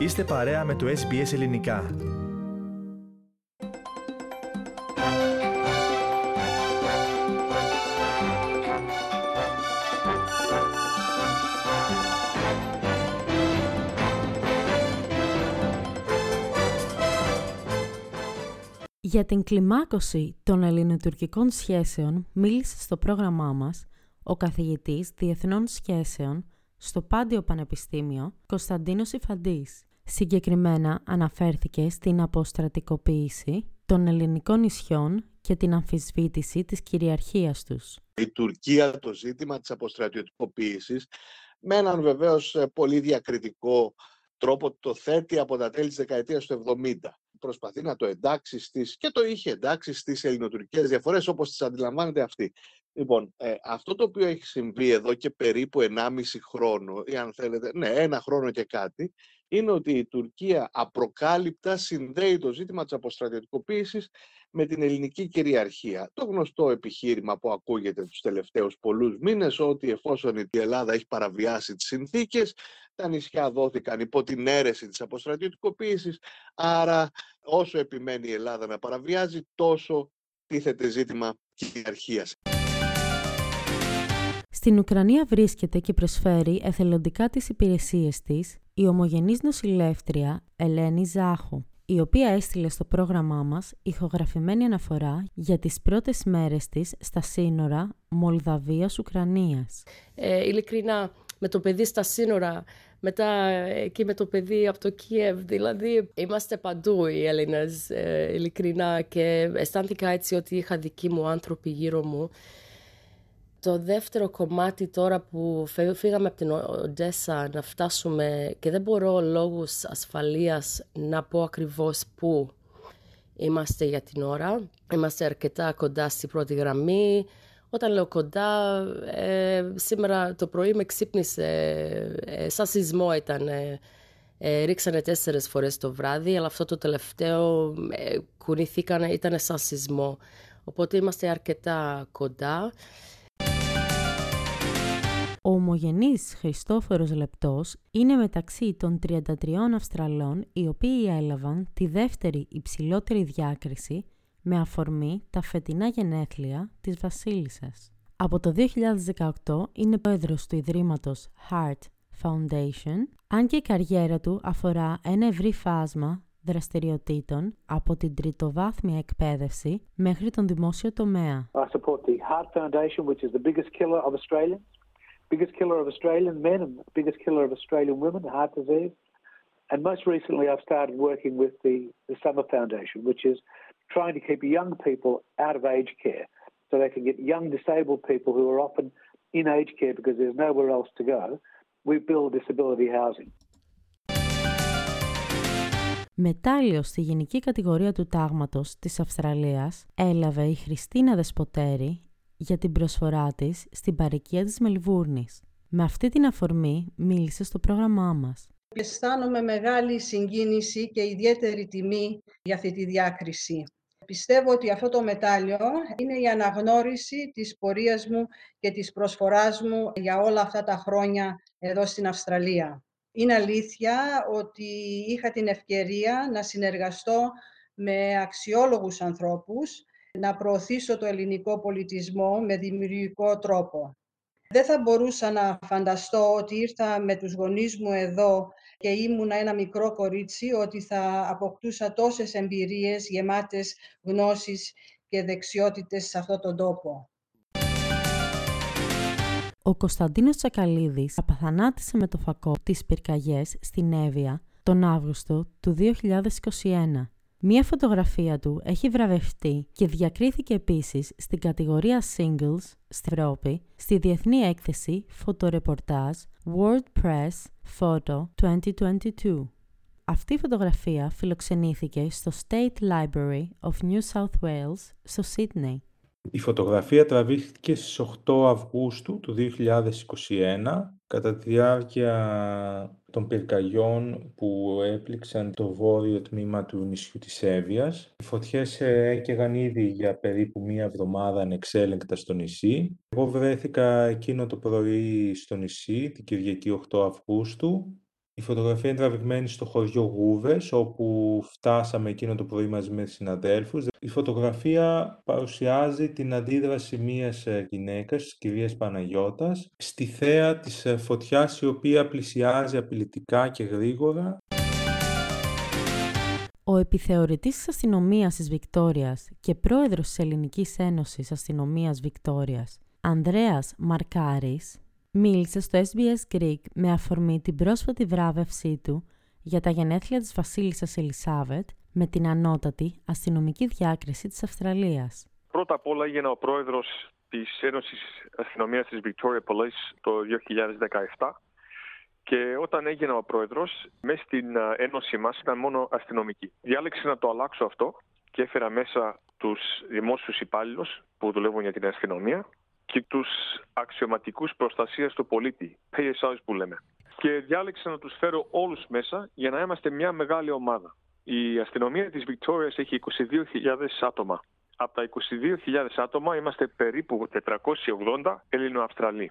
Είστε παρέα με το SBS Ελληνικά. Για την κλιμάκωση των ελληνοτουρκικών σχέσεων μίλησε στο πρόγραμμά μας ο καθηγητής Διεθνών Σχέσεων στο Πάντιο Πανεπιστήμιο Κωνσταντίνος Ιφαντής. Συγκεκριμένα αναφέρθηκε στην αποστρατικοποίηση των ελληνικών νησιών και την αμφισβήτηση της κυριαρχίας τους. Η Τουρκία το ζήτημα της αποστρατιωτικοποίησης με έναν βεβαίως ε, πολύ διακριτικό τρόπο το θέτει από τα τέλη της δεκαετίας του 70. Προσπαθεί να το εντάξει στις, και το είχε εντάξει στις ελληνοτουρκικές διαφορές όπως τις αντιλαμβάνεται αυτή. Λοιπόν, ε, αυτό το οποίο έχει συμβεί εδώ και περίπου 1,5 χρόνο, ή αν θέλετε, ναι, ένα χρόνο και κάτι, είναι ότι η Τουρκία απροκάλυπτα συνδέει το ζήτημα της αποστρατιωτικοποίησης με την ελληνική κυριαρχία. Το γνωστό επιχείρημα που ακούγεται τους τελευταίους πολλούς μήνες, ότι εφόσον η Ελλάδα έχει παραβιάσει τις συνθήκες, τα νησιά δόθηκαν υπό την αίρεση της αποστρατιωτικοποίησης, άρα όσο επιμένει η Ελλάδα να παραβιάζει, τόσο τίθεται ζήτημα κυριαρχίας. Στην Ουκρανία βρίσκεται και προσφέρει εθελοντικά τις υπηρεσίες της η ομογενής νοσηλεύτρια Ελένη Ζάχου, η οποία έστειλε στο πρόγραμμά μας ηχογραφημένη αναφορά για τις πρώτες μέρες της στα σύνορα Μολδαβίας-Ουκρανίας. Ε, ειλικρινά, με το παιδί στα σύνορα, μετά εκεί με το παιδί από το Κίεβ, δηλαδή είμαστε παντού οι Έλληνες, ε, ειλικρινά, και αισθάνθηκα έτσι ότι είχα δικοί μου άνθρωποι γύρω μου το δεύτερο κομμάτι τώρα που φύγαμε από την Οντέσα να φτάσουμε και δεν μπορώ λόγους ασφαλείας να πω ακριβώς πού είμαστε για την ώρα. Είμαστε αρκετά κοντά στη πρώτη γραμμή. Όταν λέω κοντά, ε, σήμερα το πρωί με ξύπνησε, ε, σαν σεισμό ήταν. Ε, ε, ρίξανε τέσσερες φορές το βράδυ, αλλά αυτό το τελευταίο ε, κουνηθήκανε, ήταν σαν σεισμό. Οπότε είμαστε αρκετά κοντά. Ο ομογενής Χριστόφορος Λεπτός είναι μεταξύ των 33 Αυστραλών οι οποίοι έλαβαν τη δεύτερη υψηλότερη διάκριση με αφορμή τα φετινά γενέθλια της Βασίλισσας. Από το 2018 είναι πρόεδρος του Ιδρύματος Heart Foundation, αν και η καριέρα του αφορά ένα ευρύ φάσμα δραστηριοτήτων από την τριτοβάθμια εκπαίδευση μέχρι τον δημόσιο τομέα. I support the Heart Foundation, which is the biggest killer of Australians. Biggest killer of Australian men and biggest killer of Australian women, heart disease. And most recently, I've started working with the, the Summer Foundation, which is trying to keep young people out of aged care so they can get young disabled people who are often in aged care because there's nowhere else to go. We build disability housing. Μετάλλιο στη γενική κατηγορία του τάγματος της Αυστραλίας έλαβε η Χριστίνα Δεσποτέρη για την προσφορά της στην παροικία της Μελβούρνης. Με αυτή την αφορμή μίλησε στο πρόγραμμά μας. Αισθάνομαι μεγάλη συγκίνηση και ιδιαίτερη τιμή για αυτή τη διάκριση. Πιστεύω ότι αυτό το μετάλλιο είναι η αναγνώριση της πορείας μου και της προσφοράς μου για όλα αυτά τα χρόνια εδώ στην Αυστραλία. Είναι αλήθεια ότι είχα την ευκαιρία να συνεργαστώ με αξιόλογους ανθρώπους να προωθήσω το ελληνικό πολιτισμό με δημιουργικό τρόπο. Δεν θα μπορούσα να φανταστώ ότι ήρθα με τους γονείς μου εδώ και ήμουνα ένα μικρό κορίτσι, ότι θα αποκτούσα τόσες εμπειρίες γεμάτες γνώσεις και δεξιότητες σε αυτόν τον τόπο. Ο Κωνσταντίνος Τσακαλίδης απαθανάτησε με το φακό τις πυρκαγιές στην Εύβοια τον Αύγουστο του 2021. Μία φωτογραφία του έχει βραβευτεί και διακρίθηκε επίσης στην κατηγορία Singles στην Ευρώπη στη Διεθνή Έκθεση Φωτορεπορτάζ World Press Photo 2022. Αυτή η φωτογραφία φιλοξενήθηκε στο State Library of New South Wales στο Sydney. Η φωτογραφία τραβήχθηκε στις 8 Αυγούστου του 2021 κατά τη διάρκεια των πυρκαγιών που έπληξαν το βόρειο τμήμα του νησιού της Εύβοιας. Οι φωτιές έκαιγαν ήδη για περίπου μία εβδομάδα ανεξέλεγκτα στο νησί. Εγώ βρέθηκα εκείνο το πρωί στο νησί, την Κυριακή 8 Αυγούστου Η φωτογραφία είναι τραβηγμένη στο χωριό Γούβες, όπου φτάσαμε εκείνο το πρωί μαζί με συναδέλφους. Η φωτογραφία παρουσιάζει την αντίδραση μιας ε, γυναίκας, της κυρίας Παναγιώτας, στη θέα της ε, φωτιάς η οποία πλησιάζει απειλητικά και γρήγορα. Ο επιθεωρητής της αστυνομίας της Βικτόριας και πρόεδρος της Ελληνικής Ένωσης Αστυνομίας Βικτόριας, Ανδρέας Μαρκάρης, μίλησε στο SBS Greek με αφορμή την πρόσφατη βράβευσή του για τα γενέθλια της βασίλισσας Ελισάβετ με την ανώτατη αστυνομική διάκριση της Αυστραλίας. Πρώτα απ' όλα έγινα ο πρόεδρος της Ένωσης Αστυνομίας της Victoria Police το 2017 και όταν έγινα ο πρόεδρος, μέσα στην ένωση μας ήταν μόνο αστυνομική. Διάλεξα να το αλλάξω αυτό και έφερα μέσα τους δημόσιους υπάλληλους που δουλεύουν για την αστυνομία και τους αξιωματικούς προστασίας του πολίτη, PSIs που λέμε. Και διάλεξα να τους φέρω όλους μέσα για να είμαστε μια μεγάλη ομάδα. Η αστυνομία της Βικτόριας έχει 22.000 άτομα. Από τα 22.000 άτομα είμαστε περίπου 480 Έλληνο-Αυστραλοί.